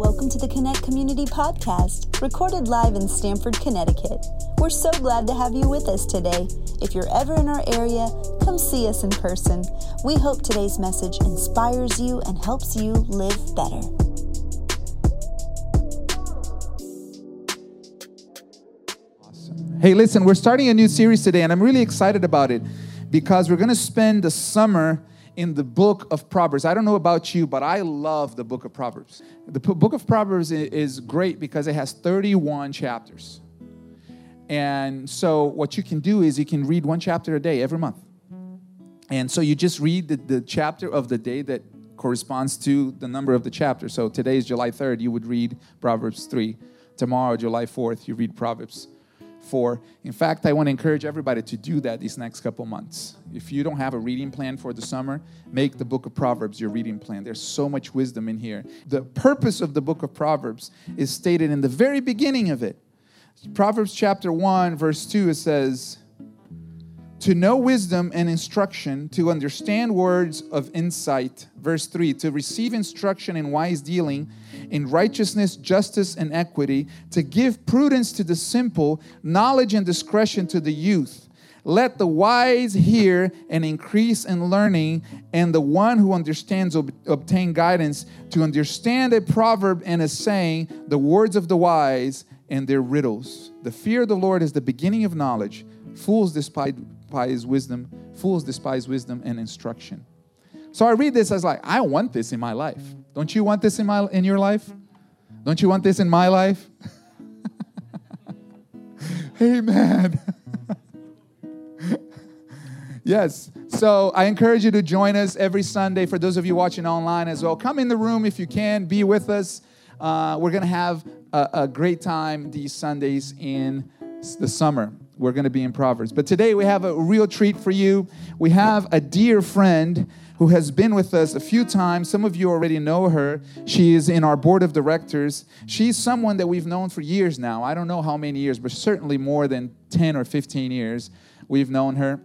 Welcome to the Connect Community Podcast, recorded live in Stamford, Connecticut. We're so glad to have you with us today. If you're ever in our area, come see us in person. We hope today's message inspires you and helps you live better. Awesome. Hey, listen, we're starting a new series today, and I'm really excited about it because we're going to spend the summer in the book of Proverbs. I don't know about you, but I love the book of Proverbs. The book of Proverbs is great because it has 31 chapters. And so, what you can do is you can read one chapter a day every month. And so, you just read the, the chapter of the day that corresponds to the number of the chapter. So, today is July 3rd, you would read Proverbs 3. Tomorrow, July 4th, you read Proverbs for. In fact, I want to encourage everybody to do that these next couple months. If you don't have a reading plan for the summer, make the book of Proverbs your reading plan. There's so much wisdom in here. The purpose of the book of Proverbs is stated in the very beginning of it. Proverbs chapter 1, verse 2, it says, to know wisdom and instruction, to understand words of insight. Verse 3 to receive instruction in wise dealing, in righteousness, justice, and equity, to give prudence to the simple, knowledge and discretion to the youth. Let the wise hear and increase in learning, and the one who understands ob- obtain guidance. To understand a proverb and a saying, the words of the wise and their riddles. The fear of the Lord is the beginning of knowledge. Fools despise despise wisdom, fools despise wisdom and instruction. So I read this as like, I want this in my life. Don't you want this in my in your life? Don't you want this in my life? Amen. yes. So I encourage you to join us every Sunday. For those of you watching online as well, come in the room if you can. Be with us. Uh, we're gonna have a, a great time these Sundays in the summer we're going to be in Proverbs. But today we have a real treat for you. We have a dear friend who has been with us a few times. Some of you already know her. She is in our board of directors. She's someone that we've known for years now. I don't know how many years, but certainly more than 10 or 15 years we've known her.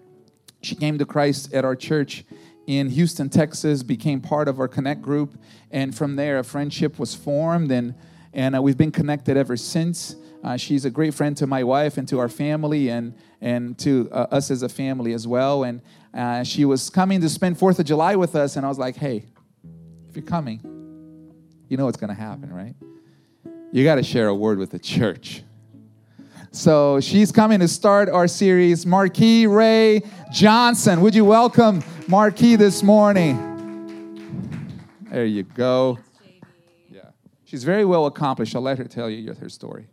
She came to Christ at our church in Houston, Texas, became part of our Connect group, and from there a friendship was formed, and, and uh, we've been connected ever since. Uh, she's a great friend to my wife and to our family and, and to uh, us as a family as well. And uh, she was coming to spend 4th of July with us, and I was like, hey, if you're coming, you know what's going to happen, right? You got to share a word with the church. So she's coming to start our series. Marquis Ray Johnson, would you welcome Marquis this morning? There you go. Yeah. She's very well accomplished. I'll let her tell you her story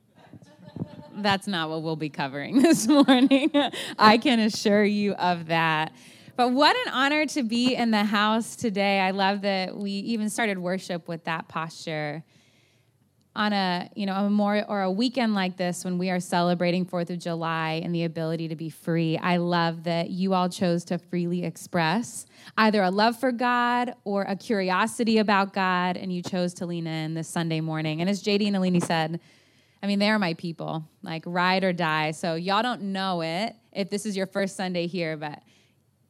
that's not what we'll be covering this morning. I can assure you of that. But what an honor to be in the house today. I love that we even started worship with that posture on a you know a more or a weekend like this when we are celebrating Fourth of July and the ability to be free. I love that you all chose to freely express either a love for God or a curiosity about God, and you chose to lean in this Sunday morning. And as JD and Alini said I mean, they're my people, like ride or die. So y'all don't know it if this is your first Sunday here, but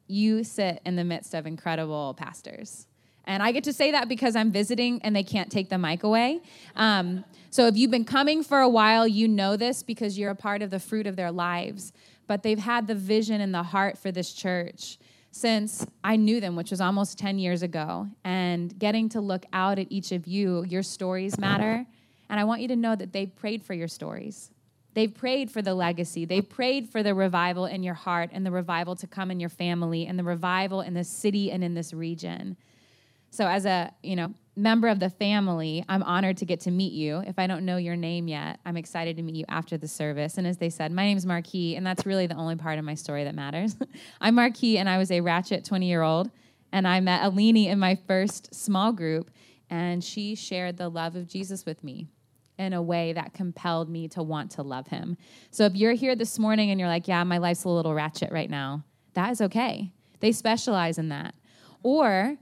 you sit in the midst of incredible pastors. And I get to say that because I'm visiting and they can't take the mic away. Um, so if you've been coming for a while, you know this because you're a part of the fruit of their lives. But they've had the vision and the heart for this church since I knew them, which was almost 10 years ago. And getting to look out at each of you, your stories matter. And I want you to know that they prayed for your stories. They've prayed for the legacy. They prayed for the revival in your heart and the revival to come in your family and the revival in this city and in this region. So as a, you know, member of the family, I'm honored to get to meet you. If I don't know your name yet, I'm excited to meet you after the service. And as they said, my name is Marquis, and that's really the only part of my story that matters. I'm Marquis, and I was a ratchet 20 year old, and I met Alini in my first small group, and she shared the love of Jesus with me in a way that compelled me to want to love him. So if you're here this morning and you're like, yeah, my life's a little ratchet right now, that is okay. They specialize in that. Or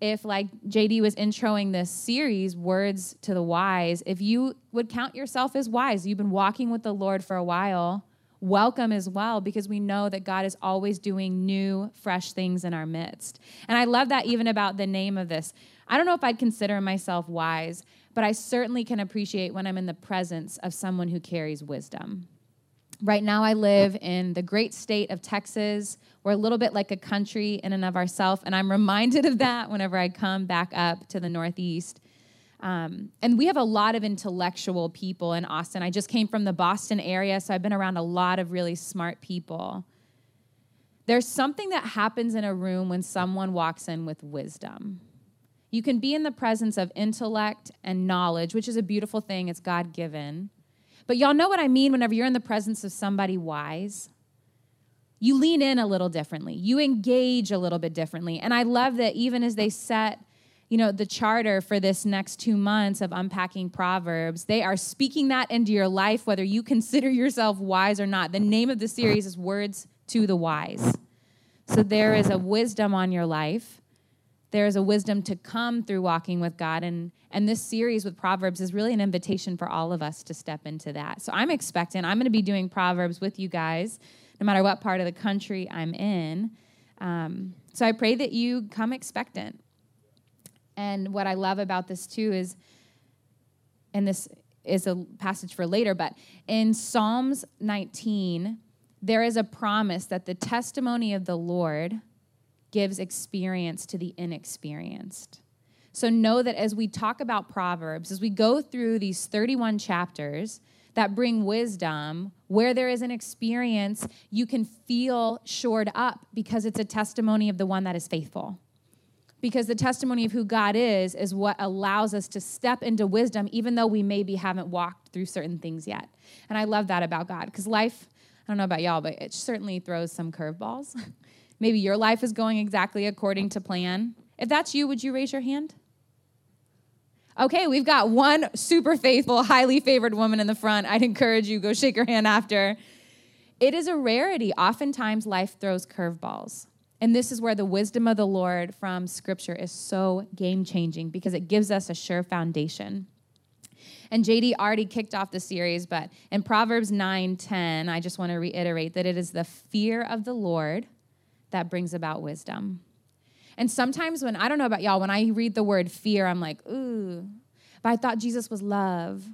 if, like JD was introing this series, Words to the Wise, if you would count yourself as wise, you've been walking with the Lord for a while, welcome as well because we know that God is always doing new, fresh things in our midst. And I love that even about the name of this. I don't know if I'd consider myself wise, but I certainly can appreciate when I'm in the presence of someone who carries wisdom. Right now, I live in the great state of Texas. We're a little bit like a country in and of ourselves, and I'm reminded of that whenever I come back up to the Northeast. Um, and we have a lot of intellectual people in Austin. I just came from the Boston area, so I've been around a lot of really smart people. There's something that happens in a room when someone walks in with wisdom. You can be in the presence of intellect and knowledge, which is a beautiful thing, it's God given. But y'all know what I mean whenever you're in the presence of somebody wise. You lean in a little differently. You engage a little bit differently. And I love that even as they set, you know, the charter for this next 2 months of unpacking proverbs, they are speaking that into your life whether you consider yourself wise or not. The name of the series is Words to the Wise. So there is a wisdom on your life there is a wisdom to come through walking with God. And, and this series with Proverbs is really an invitation for all of us to step into that. So I'm expecting, I'm going to be doing Proverbs with you guys, no matter what part of the country I'm in. Um, so I pray that you come expectant. And what I love about this too is, and this is a passage for later, but in Psalms 19, there is a promise that the testimony of the Lord gives experience to the inexperienced. So know that as we talk about Proverbs, as we go through these 31 chapters that bring wisdom, where there is an experience, you can feel shored up because it's a testimony of the one that is faithful. Because the testimony of who God is is what allows us to step into wisdom, even though we maybe haven't walked through certain things yet. And I love that about God because life, I don't know about y'all, but it certainly throws some curveballs. Maybe your life is going exactly according to plan. If that's you, would you raise your hand? Okay, we've got one super faithful, highly favored woman in the front. I'd encourage you go shake her hand after. It is a rarity. Oftentimes life throws curveballs. And this is where the wisdom of the Lord from scripture is so game-changing because it gives us a sure foundation. And JD already kicked off the series, but in Proverbs 9:10, I just want to reiterate that it is the fear of the Lord that brings about wisdom. And sometimes when, I don't know about y'all, when I read the word fear, I'm like, ooh, but I thought Jesus was love.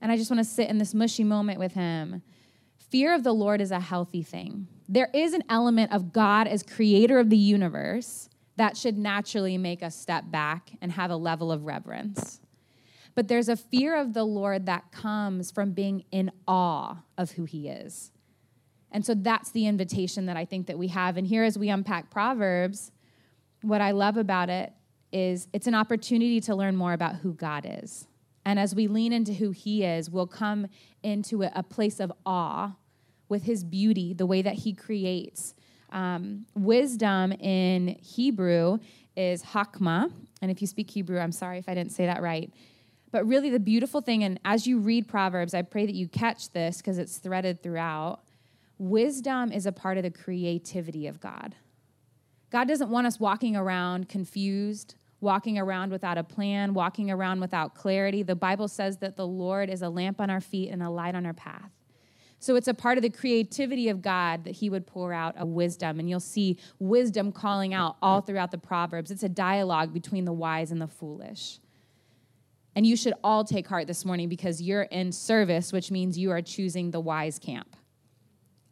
And I just want to sit in this mushy moment with him. Fear of the Lord is a healthy thing. There is an element of God as creator of the universe that should naturally make us step back and have a level of reverence. But there's a fear of the Lord that comes from being in awe of who he is. And so that's the invitation that I think that we have. And here, as we unpack Proverbs, what I love about it is it's an opportunity to learn more about who God is. And as we lean into who He is, we'll come into a, place of awe with His beauty, the way that He creates. Um, wisdom in Hebrew is hakma. And if you speak Hebrew, I'm sorry if I didn't say that right. But really, the beautiful thing, and as you read Proverbs, I pray that you catch this because it's threaded throughout Wisdom is a part of the creativity of God. God doesn't want us walking around confused, walking around without a plan, walking around without clarity. The Bible says that the Lord is a lamp on our feet and a light on our path. So it's a part of the creativity of God that He would pour out a wisdom. And you'll see wisdom calling out all throughout the Proverbs. It's a dialogue between the wise and the foolish. And you should all take heart this morning because you're in service, which means you are choosing the wise camp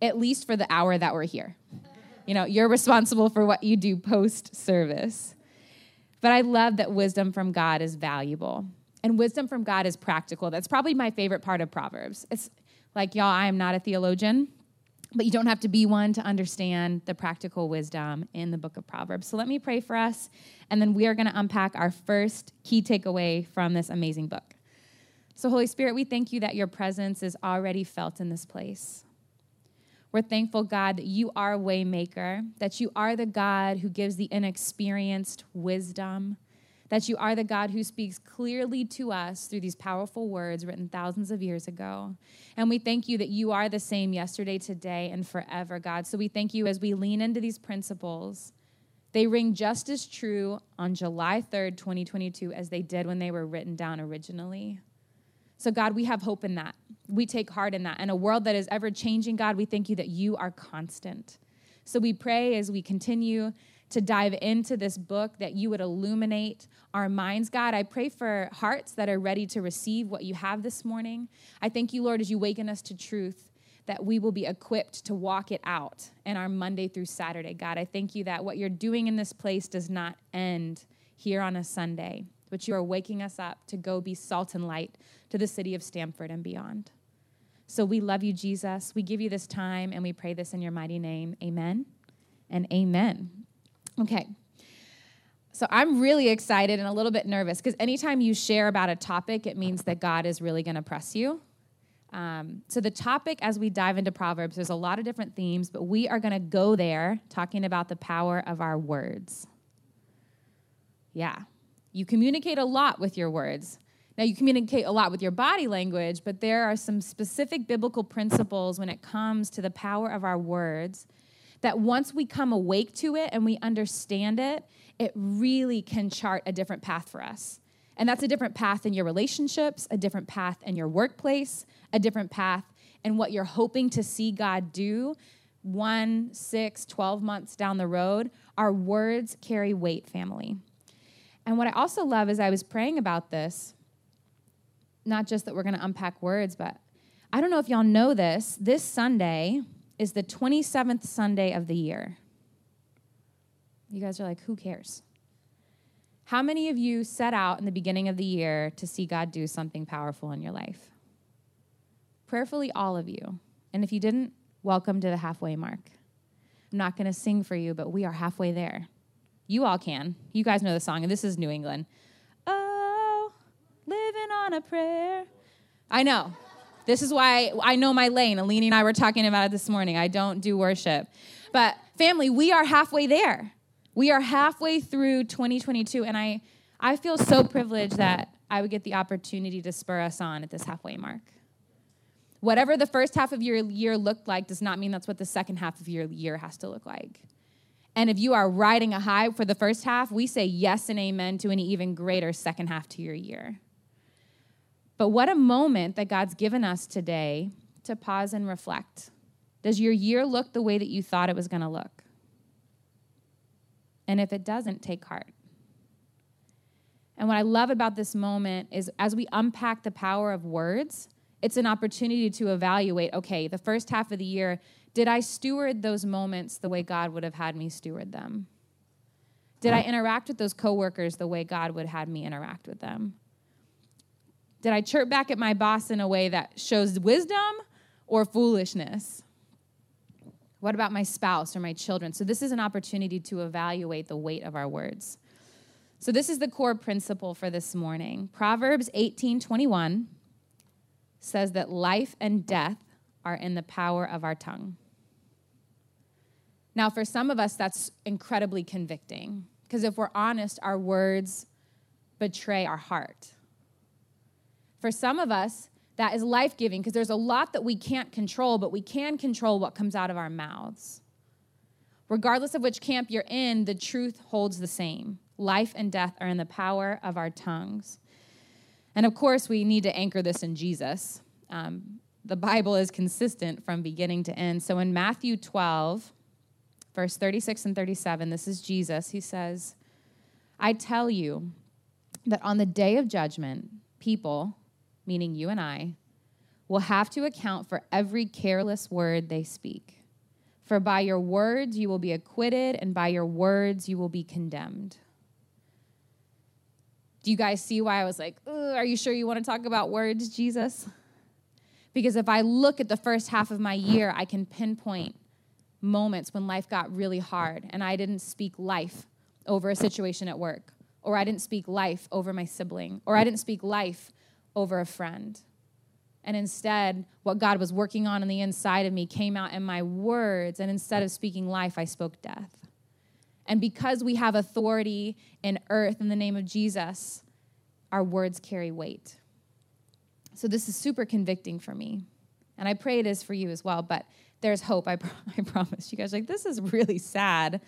at least for the hour that we're here. You know, you're responsible for what you do post service. But I love that wisdom from God is valuable. And wisdom from God is practical. That's probably my favorite part of Proverbs. It's like, y'all, I am not a theologian, but you don't have to be one to understand the practical wisdom in the book of Proverbs. So let me pray for us, and then we are going to unpack our first key takeaway from this amazing book. So, Holy Spirit, we thank you that your presence is already felt in this place. We're thankful, God, that you are a waymaker, that you are the God who gives the inexperienced wisdom, that you are the God who speaks clearly to us through these powerful words written thousands of years ago. And we thank you that you are the same yesterday, today, and forever, God. So we thank you as we lean into these principles. They ring just as true on July 3rd, 2022, as they did when they were written down originally. So, God, we have hope in that. We take heart in that. In a world that is ever changing, God, we thank you that you are constant. So we pray as we continue to dive into this book, that you would illuminate our minds, God. I pray for hearts that are ready to receive what you have this morning. I thank you, Lord, as you waken us to truth, that we will be equipped to walk it out in our Monday through Saturday. God, I thank you that what you're doing in this place does not end here on a Sunday, but you are waking us up to go be salt and light to the city of Stamford and beyond. So we love you, Jesus. We give you this time and we pray this in your mighty name. Amen and amen. Okay. So I'm really excited and a little bit nervous because anytime you share about a topic, it means that God is really going to press you. Um, so the topic, as we dive into Proverbs, there's a lot of different themes, but we are going to go there talking about the power of our words. Yeah, you communicate a lot with your words. Now, you communicate a lot with your body language, but there are some specific biblical principles when it comes to the power of our words that once we come awake to it and we understand it, it really can chart a different path for us. And that's a different path in your relationships, a different path in your workplace, a different path in what you're hoping to see God do one, six, 12 months down the road. Our words carry weight, family. And what I also love is I was praying about this, not just that we're going to unpack words, but I don't know if y'all know this. This Sunday is the 27th Sunday of the year. You guys are like, who cares? How many of you set out in the beginning of the year to see God do something powerful in your life? Prayerfully, all of you. And if you didn't, welcome to the halfway mark. I'm not going to sing for you, but we are halfway there. You all can. You guys know the song, and this is New England. Oh, living on a prayer. I know. This is why I know my lane. Alini and I were talking about it this morning. I don't do worship. But family, we are halfway there. We are halfway through 2022, and I, I feel so privileged that I would get the opportunity to spur us on at this halfway mark. Whatever the first half of your year looked like does not mean that's what the second half of your year has to look like. And if you are riding a high for the first half, we say yes and amen to an even greater second half to your year. But what a moment that God's given us today to pause and reflect. Does your year look the way that you thought it was going to look? And if it doesn't, take heart. And what I love about this moment is as we unpack the power of words, it's an opportunity to evaluate okay, the first half of the year, did I steward those moments the way God would have had me steward them? Did I interact with those coworkers the way God would have had me interact with them? Did I chirp back at my boss in a way that shows wisdom or foolishness? What about my spouse or my children? So, this is an opportunity to evaluate the weight of our words. So, this is the core principle for this morning. Proverbs 18 21 says that life and death are in the power of our tongue. Now, for some of us, that's incredibly convicting because if we're honest, our words betray our heart. For some of us, that is life giving because there's a lot that we can't control, but we can control what comes out of our mouths. Regardless of which camp you're in, the truth holds the same. Life and death are in the power of our tongues. And of course, we need to anchor this in Jesus. Um, the Bible is consistent from beginning to end. So in Matthew 12, verse 36 and 37, this is Jesus. He says, I tell you that on the day of judgment, people meaning you and I, will have to account for every careless word they speak. For by your words you will be acquitted, and by your words you will be condemned. Do you guys see why I was like, are you sure you want to talk about words, Jesus? Because if I look at the first half of my year, I can pinpoint moments when life got really hard and I didn't speak life over a situation at work, or I didn't speak life over my sibling, or I didn't speak life over a friend. And instead, what God was working on in the inside of me came out in my words. And instead of speaking life, I spoke death. And because we have authority in earth in the name of Jesus, our words carry weight. So this is super convicting for me. And I pray it is for you as well. But there's hope, I, I promise. You guys like, this is really sad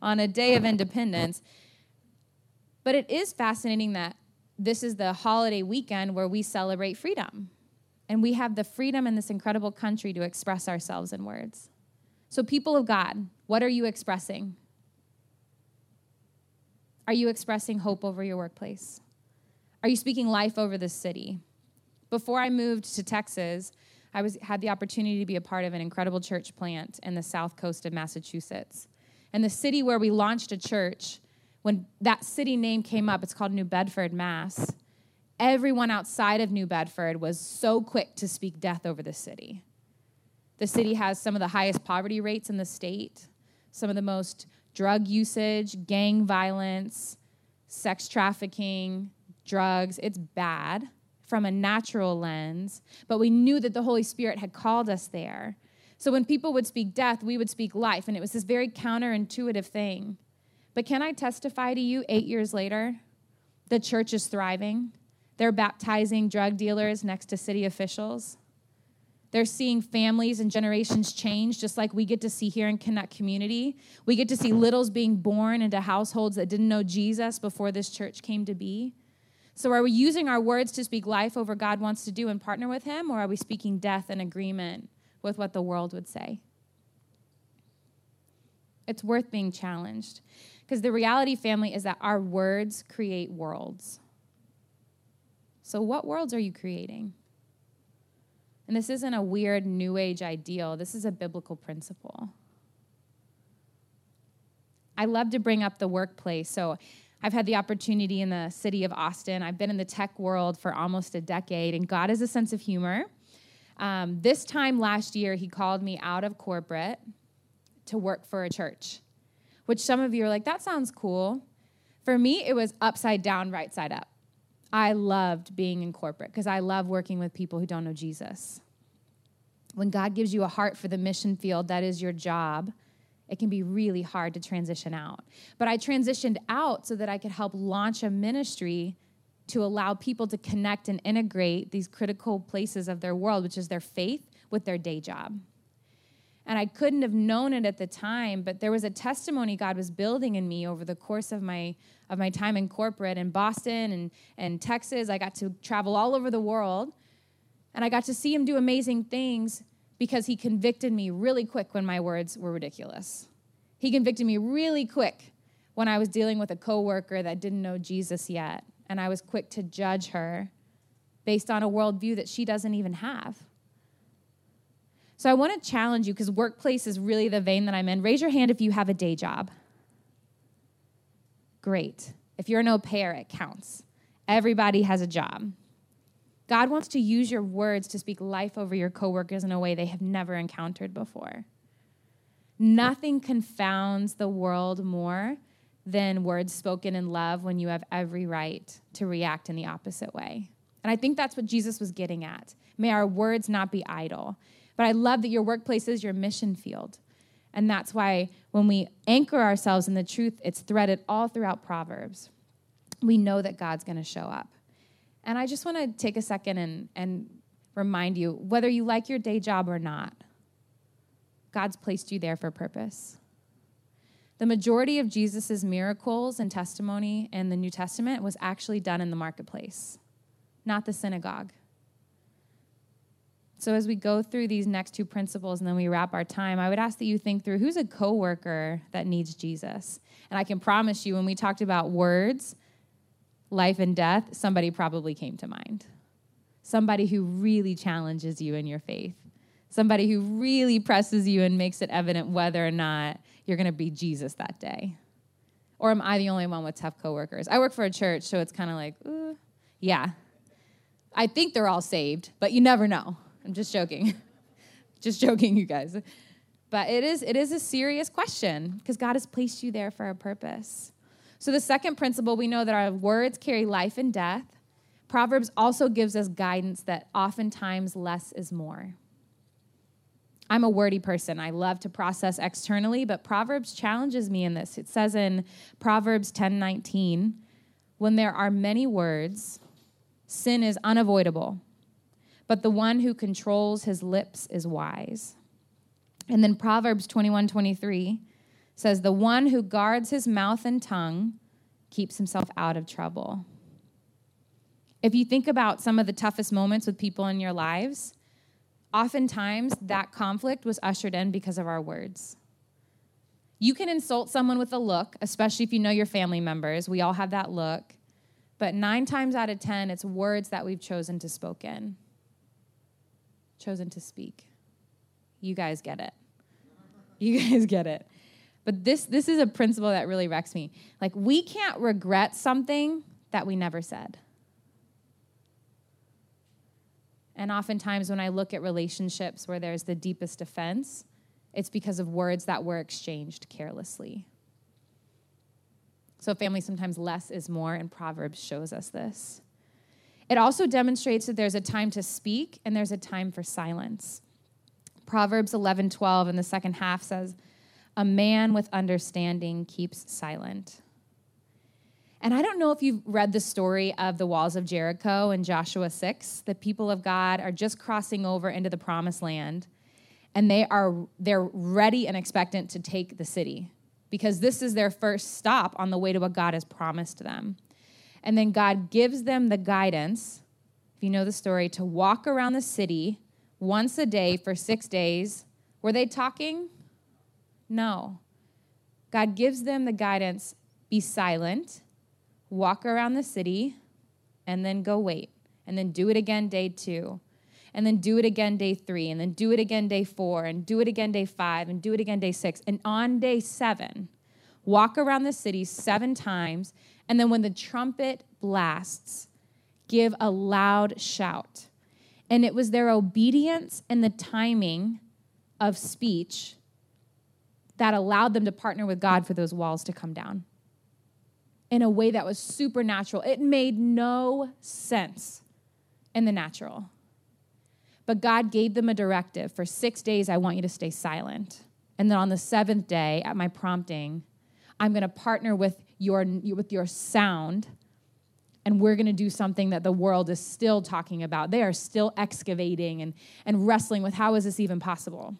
on a day of independence. But it is fascinating that this is the holiday weekend where we celebrate freedom. And we have the freedom in this incredible country to express ourselves in words. So, people of God, what are you expressing? Are you expressing hope over your workplace? Are you speaking life over the city? Before I moved to Texas, I was, had the opportunity to be a part of an incredible church plant in the south coast of Massachusetts. And the city where we launched a church, when that city name came up, it's called New Bedford, Mass. Everyone outside of New Bedford was so quick to speak death over the city. The city has some of the highest poverty rates in the state, some of the most drug usage, gang violence, sex trafficking, drugs. It's bad from a natural lens, but we knew that the Holy Spirit had called us there. So when people would speak death, we would speak life, and it was this very counterintuitive thing. But can I testify to you eight years later? The church is thriving. They're baptizing drug dealers next to city officials. They're seeing families and generations change, just like we get to see here in Connect Community. We get to see littles being born into households that didn't know Jesus before this church came to be. So, are we using our words to speak life over God wants to do and partner with Him, or are we speaking death in agreement with what the world would say? It's worth being challenged because the reality, family, is that our words create worlds. So, what worlds are you creating? And this isn't a weird new age ideal, this is a biblical principle. I love to bring up the workplace. So I've had the opportunity in the city of Austin. I've been in the tech world for almost a decade, and God has a sense of humor. Um, this time last year, He called me out of corporate to work for a church, which some of you are like, that sounds cool. For me, it was upside down, right side up. I loved being in corporate because I love working with people who don't know Jesus. When God gives you a heart for the mission field, that is your job, it can be really hard to transition out. But I transitioned out so that I could help launch a ministry to allow people to connect and integrate these critical places of their world, which is their faith, with their day job. And I couldn't have known it at the time, but there was a testimony God was building in me over the course of my of my time in corporate in Boston and, and Texas. I got to travel all over the world. And I got to see him do amazing things because he convicted me really quick when my words were ridiculous. He convicted me really quick when I was dealing with a coworker that didn't know Jesus yet. And I was quick to judge her based on a worldview that she doesn't even have. So I want to challenge you because workplace is really the vein that I'm in. Raise your hand if you have a day job. Great. If you're an au pair, it counts. Everybody has a job. God wants to use your words to speak life over your coworkers in a way they have never encountered before. Nothing confounds the world more than words spoken in love when you have every right to react in the opposite way. And I think that's what Jesus was getting at. May our words not be idle. But I love that your workplace is your mission field. And that's why when we anchor ourselves in the truth, it's threaded all throughout Proverbs. We know that God's going to show up. And I just want to take a second and, and remind you whether you like your day job or not, God's placed you there for a purpose. The majority of Jesus' miracles and testimony in the New Testament was actually done in the marketplace, not the synagogue. So as we go through these next two principles and then we wrap our time, I would ask that you think through who's a coworker that needs Jesus. And I can promise you when we talked about words, life and death, somebody probably came to mind. Somebody who really challenges you in your faith. Somebody who really presses you and makes it evident whether or not you're going to be Jesus that day. Or am I the only one with tough coworkers? I work for a church, so it's kind of like, uh, yeah. I think they're all saved, but you never know. I'm just joking. just joking, you guys. But it is, it is a serious question because God has placed you there for a purpose. So, the second principle, we know that our words carry life and death. Proverbs also gives us guidance that oftentimes less is more. I'm a wordy person. I love to process externally, but Proverbs challenges me in this. It says in Proverbs 10:19, when there are many words, sin is unavoidable but the one who controls his lips is wise. And then Proverbs 21 23 says, The one who guards his mouth and tongue keeps himself out of trouble. If you think about some of the toughest moments with people in your lives, oftentimes that conflict was ushered in because of our words. You can insult someone with a look, especially if you know your family members. We all have that look. But nine times out of 10, it's words that we've chosen to spoken, chosen to speak. You guys get it. You guys get it. But this, this is a principle that really wrecks me. Like, we can't regret something that we never said. And oftentimes, when I look at relationships where there's the deepest offense, it's because of words that were exchanged carelessly. So, family, sometimes less is more, and Proverbs shows us this. It also demonstrates that there's a time to speak and there's a time for silence. Proverbs 11 12 in the second half says, A man with understanding keeps silent. And I don't know if you've read the story of the walls of Jericho in Joshua 6. The people of God are just crossing over into the promised land and they are they're ready and expectant to take the city because this is their first stop on the way to what God has promised them. And then God gives them the guidance, if you know the story, to walk around the city once a day for 6 days. Were they talking? No. God gives them the guidance, be silent walk around the city, and then go wait. And then do it again day two. And then do it again day three. And then do it again day four. And do it again day five. And do it again day six. And on day seven, walk around the city seven times. And then when the trumpet blasts, give a loud shout. And it was their obedience and the timing of speech that allowed them to partner with God for those walls to come down in a way that was supernatural. It made no sense in the natural. But God gave them a directive for six days, I want you to stay silent. And then on the seventh day, at my prompting, I'm going to partner with your, with your sound, and we're going to do something that the world is still talking about. They are still excavating and, and wrestling with how is this even possible?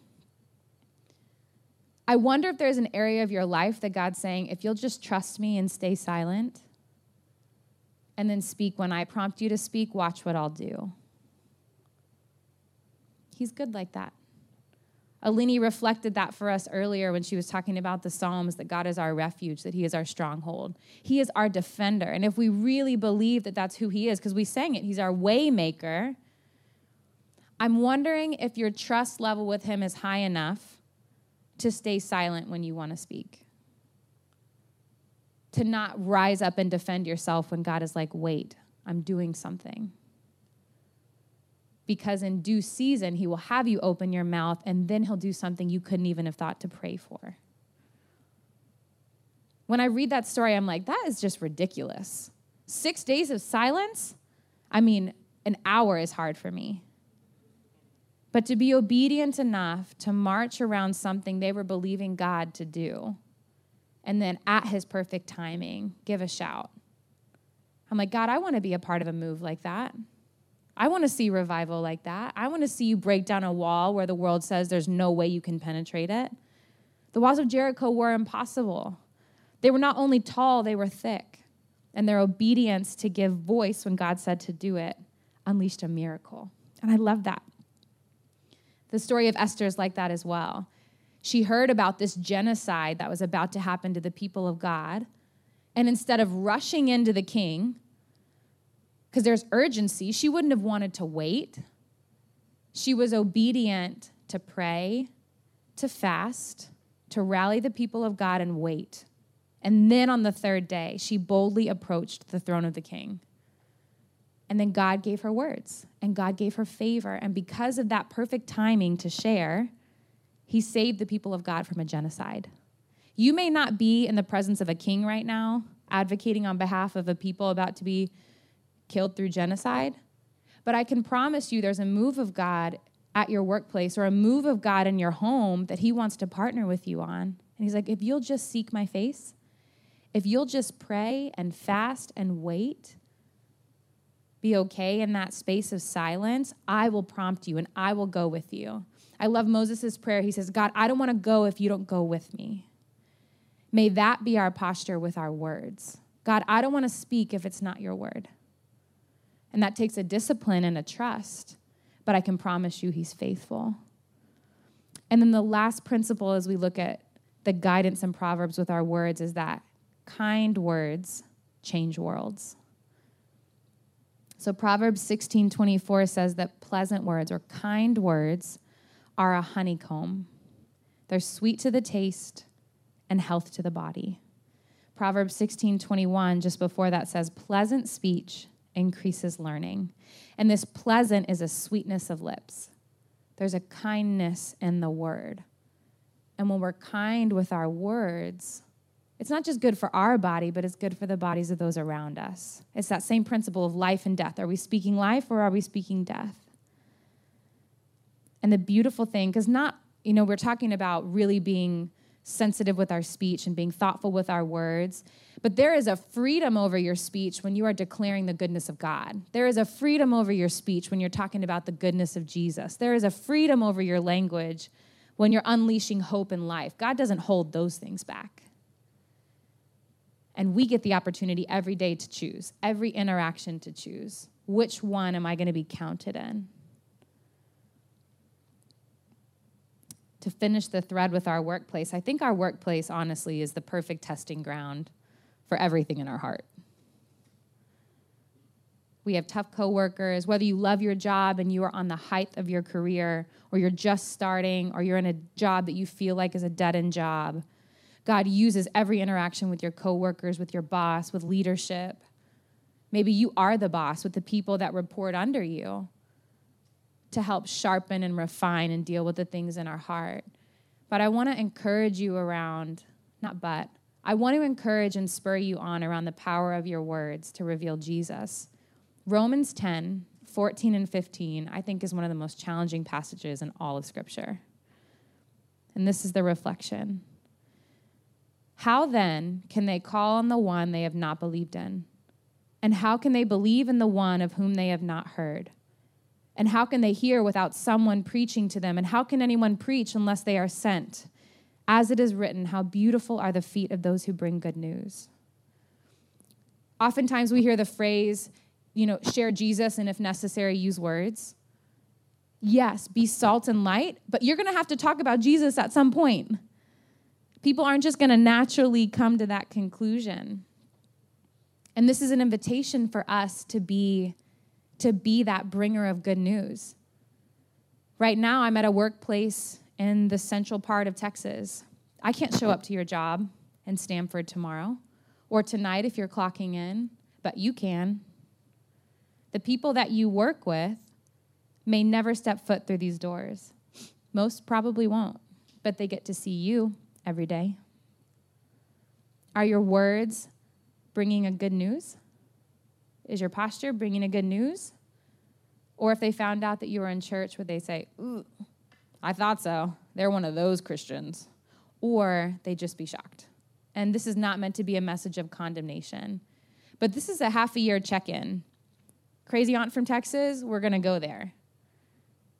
I wonder if there's an area of your life that God's saying, if you'll just trust me and stay silent, and then speak when I prompt you to speak, watch what I'll do. He's good like that. Alini reflected that for us earlier when she was talking about the Psalms that God is our refuge, that He is our stronghold. He is our defender. And if we really believe that that's who He is, because we sang it, He's our waymaker, I'm wondering if your trust level with Him is high enough to stay silent when you want to speak. To not rise up and defend yourself when God is like, wait, I'm doing something. Because in due season, He will have you open your mouth and then He'll do something you couldn't even have thought to pray for. When I read that story, I'm like, that is just ridiculous. Six days of silence? I mean, an hour is hard for me but to be obedient enough to march around something they were believing God to do, and then at his perfect timing, give a shout. I'm like, God, I want to be a part of a move like that. I want to see revival like that. I want to see you break down a wall where the world says there's no way you can penetrate it. The walls of Jericho were impossible. They were not only tall, they were thick. And their obedience to give voice when God said to do it unleashed a miracle. And I love that. The story of Esther is like that as well. She heard about this genocide that was about to happen to the people of God. And instead of rushing into the king, because there's urgency, she wouldn't have wanted to wait. She was obedient to pray, to fast, to rally the people of God and wait. And then on the third day, she boldly approached the throne of the king. And then God gave her words and God gave her favor. And because of that perfect timing to share, he saved the people of God from a genocide. You may not be in the presence of a king right now, advocating on behalf of a people about to be killed through genocide, but I can promise you there's a move of God at your workplace or a move of God in your home that he wants to partner with you on. And he's like, if you'll just seek my face, if you'll just pray and fast and wait, be okay in that space of silence, I will prompt you and I will go with you. I love Moses' prayer. He says, God, I don't want to go if you don't go with me. May that be our posture with our words. God, I don't want to speak if it's not your word. And that takes a discipline and a trust, but I can promise you he's faithful. And then the last principle as we look at the guidance in Proverbs with our words is that kind words change worlds. So Proverbs 16:24 says that pleasant words or kind words are a honeycomb. They're sweet to the taste and health to the body. Proverbs 16:21 just before that says pleasant speech increases learning. And this pleasant is a sweetness of lips. There's a kindness in the word. And when we're kind with our words, it's not just good for our body, but it's good for the bodies of those around us. It's that same principle of life and death. Are we speaking life or are we speaking death? And the beautiful thing, because not, you know, we're talking about really being sensitive with our speech and being thoughtful with our words. But there is a freedom over your speech when you are declaring the goodness of God. There is a freedom over your speech when you're talking about the goodness of Jesus. There is a freedom over your language when you're unleashing hope in life. God doesn't hold those things back. And we get the opportunity every day to choose, every interaction to choose. Which one am I going to be counted in? to finish the thread with our workplace, I think our workplace, honestly, is the perfect testing ground for everything in our heart. We have tough coworkers, whether you love your job and you are on the height of your career, or you're just starting, or you're in a job that you feel like is a dead end job. God uses every interaction with your coworkers, with your boss, with leadership. Maybe you are the boss with the people that report under you to help sharpen and refine and deal with the things in our heart. But I want to encourage you around, not but, I want to encourage and spur you on around the power of your words to reveal Jesus. Romans 10, 14 and 15, I think is one of the most challenging passages in all of Scripture. And this is the reflection. How then can they call on the one they have not believed in? And how can they believe in the one of whom they have not heard? And how can they hear without someone preaching to them? And how can anyone preach unless they are sent? As it is written, how beautiful are the feet of those who bring good news. Oftentimes we hear the phrase, you know, share Jesus and if necessary, use words. Yes, be salt and light, but you're to have to talk about Jesus at some point. People aren't just going to naturally come to that conclusion. And this is an invitation for us to be to be that bringer of good news. Right now, I'm at a workplace in the central part of Texas. I can't show up to your job in Stamford tomorrow or tonight if you're clocking in, but you can. The people that you work with may never step foot through these doors. Most probably won't, but they get to see you every day. Are your words bringing a good news? Is your posture bringing a good news? Or if they found out that you were in church, would they say, Ooh, I thought so. They're one of those Christians. Or they'd just be shocked. And this is not meant to be a message of condemnation. But this is a half a year check in. Crazy aunt from Texas, we're to go there.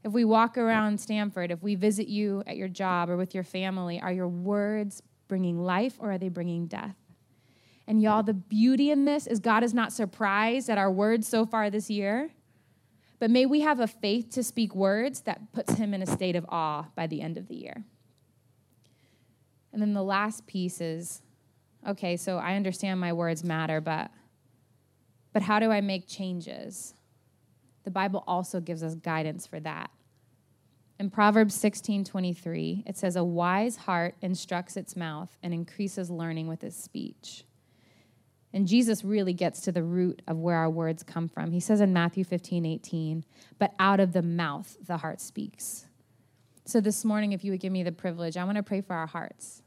If we walk around Stamford, if we visit you at your job or with your family, are your words bringing life or are they bringing death? And y'all, the beauty in this is God is not surprised at our words so far this year, but may we have a faith to speak words that puts him in a state of awe by the end of the year. And then the last piece is okay, so I understand my words matter, but but how do I make changes? The Bible also gives us guidance for that. In Proverbs 16:23, it says a wise heart instructs its mouth and increases learning with its speech. And Jesus really gets to the root of where our words come from. He says in Matthew 15, 18, but out of the mouth the heart speaks. So this morning, if you would give me the privilege, I want to pray for our hearts.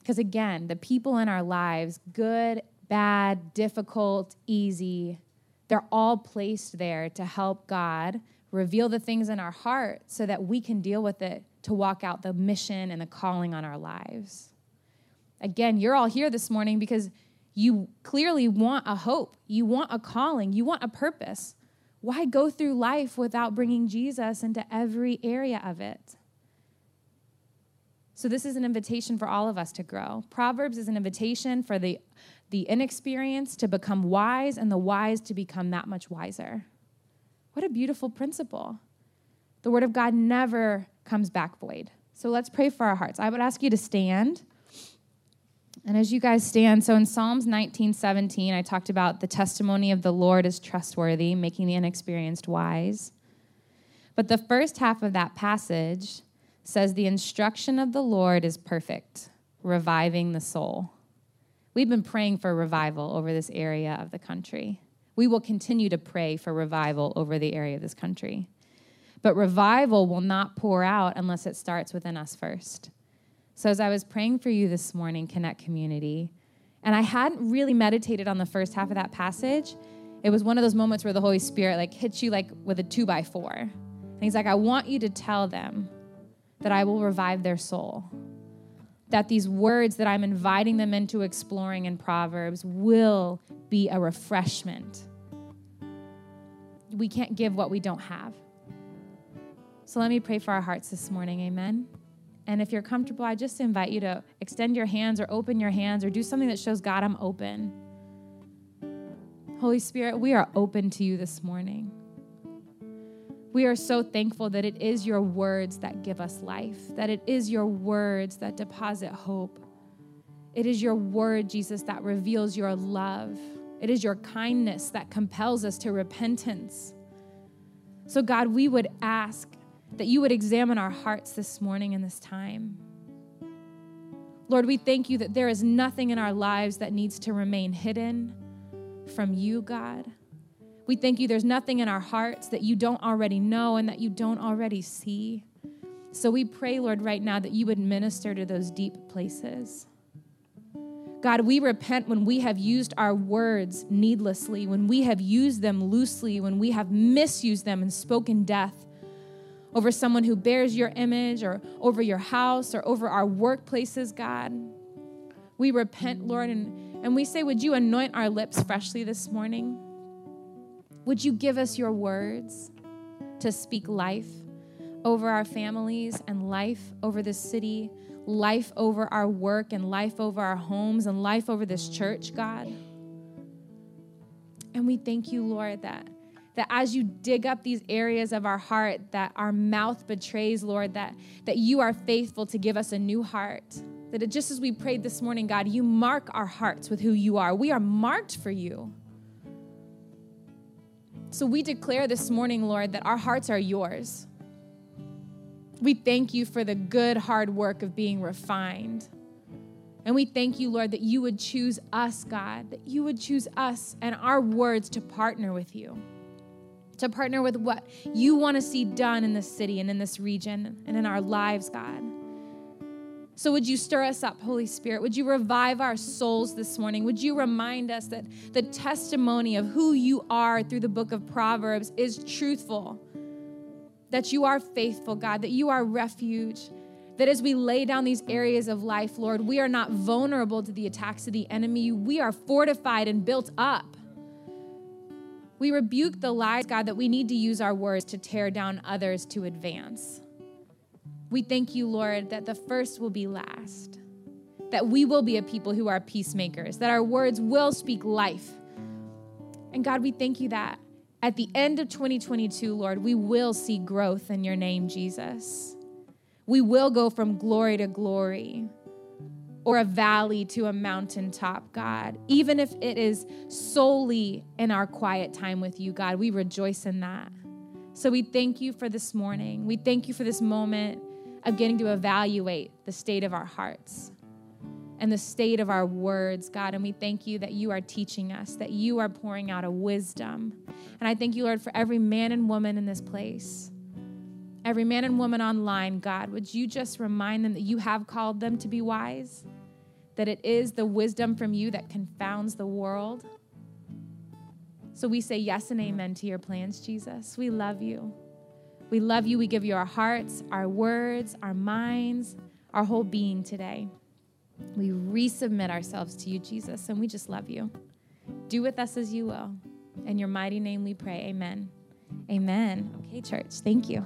Because again, the people in our lives, good, bad, difficult, easy, they're all placed there to help God reveal the things in our heart so that we can deal with it to walk out the mission and the calling on our lives. Again, you're all here this morning because you clearly want a hope, you want a calling, you want a purpose. Why go through life without bringing Jesus into every area of it? So, this is an invitation for all of us to grow. Proverbs is an invitation for the, the inexperienced to become wise and the wise to become that much wiser. What a beautiful principle. The Word of God never comes back void. So let's pray for our hearts. I would ask you to stand. And as you guys stand, so in Psalms 19 17, I talked about the testimony of the Lord is trustworthy, making the inexperienced wise. But the first half of that passage says, The instruction of the Lord is perfect, reviving the soul. We've been praying for revival over this area of the country. We will continue to pray for revival over the area of this country. But revival will not pour out unless it starts within us first. So, as I was praying for you this morning, Connect Community, and I hadn't really meditated on the first half of that passage, it was one of those moments where the Holy Spirit like hits you like with a two by four. And He's like, I want you to tell them that I will revive their soul. That these words that I'm inviting them into exploring in Proverbs will be a refreshment. We can't give what we don't have. So let me pray for our hearts this morning. Amen. And if you're comfortable, I just invite you to extend your hands or open your hands or do something that shows God, I'm open. Holy Spirit, we are open to you this morning. We are so thankful that it is your words that give us life, that it is your words that deposit hope. It is your word, Jesus, that reveals your love. It is your kindness that compels us to repentance. So, God, we would ask that you would examine our hearts this morning in this time. Lord, we thank you that there is nothing in our lives that needs to remain hidden from you, God. We thank you there's nothing in our hearts that you don't already know and that you don't already see. So we pray, Lord, right now that you would minister to those deep places. God, we repent when we have used our words needlessly, when we have used them loosely, when we have misused them and spoken death over someone who bears your image or over your house or over our workplaces, God. We repent, Lord, and, and we say, Would you anoint our lips freshly this morning? Would you give us your words to speak life over our families and life over this city, life over our work and life over our homes and life over this church, God? And we thank you, Lord, that that as you dig up these areas of our heart that our mouth betrays lord that that you are faithful to give us a new heart. That just as we prayed this morning god you mark our hearts with who you are. We are marked for you so we declare this morning, Lord, that our hearts are yours. We thank you for the good, hard work of being refined. And we thank you, Lord, that you would choose us, God, that you would choose us and our words to partner with you, to partner with what you want to see done in this city and in this region and in our lives, God. So, would you stir us up, Holy Spirit? Would you revive our souls this morning? Would you remind us that the testimony of who you are through the book of Proverbs is truthful? That you are faithful, God, that you are refuge. That as we lay down these areas of life, Lord, we are not vulnerable to the attacks of the enemy. We are fortified and built up. We rebuke the lies, God, that we need to use our words to tear down others to advance. We thank you, Lord, that the first will be last, that we will be a people who are peacemakers, that our words will speak life. And God, we thank you that at the end of 2022, Lord, we will see growth in your name, Jesus. We will go from glory to glory or a valley to a mountaintop, God. Even if it is solely in our quiet time with you, God, we rejoice in that. So we thank you for this morning. We thank you for this moment of getting to evaluate the state of our hearts and the state of our words, God. And we thank you that you are teaching us, that you are pouring out a wisdom. And I thank you, Lord, for every man and woman in this place, every man and woman online, God. Would you just remind them that you have called them to be wise, that it is the wisdom from you that confounds the world? So we say yes and amen to your plans, Jesus. We love you. We love you. We give you our hearts, our words, our minds, our whole being today. We resubmit ourselves to you, Jesus, and we just love you. Do with us as you will. In your mighty name we pray. Amen. Amen. Okay, church. Thank you.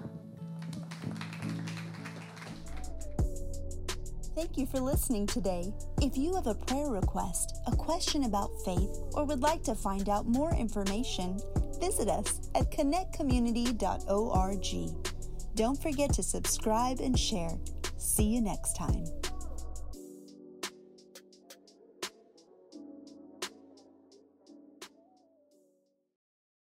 Thank you for listening today. If you have a prayer request, a question about faith, or would like to find out more information, visit us at connectcommunity.org. Don't forget to subscribe and share. See you next time.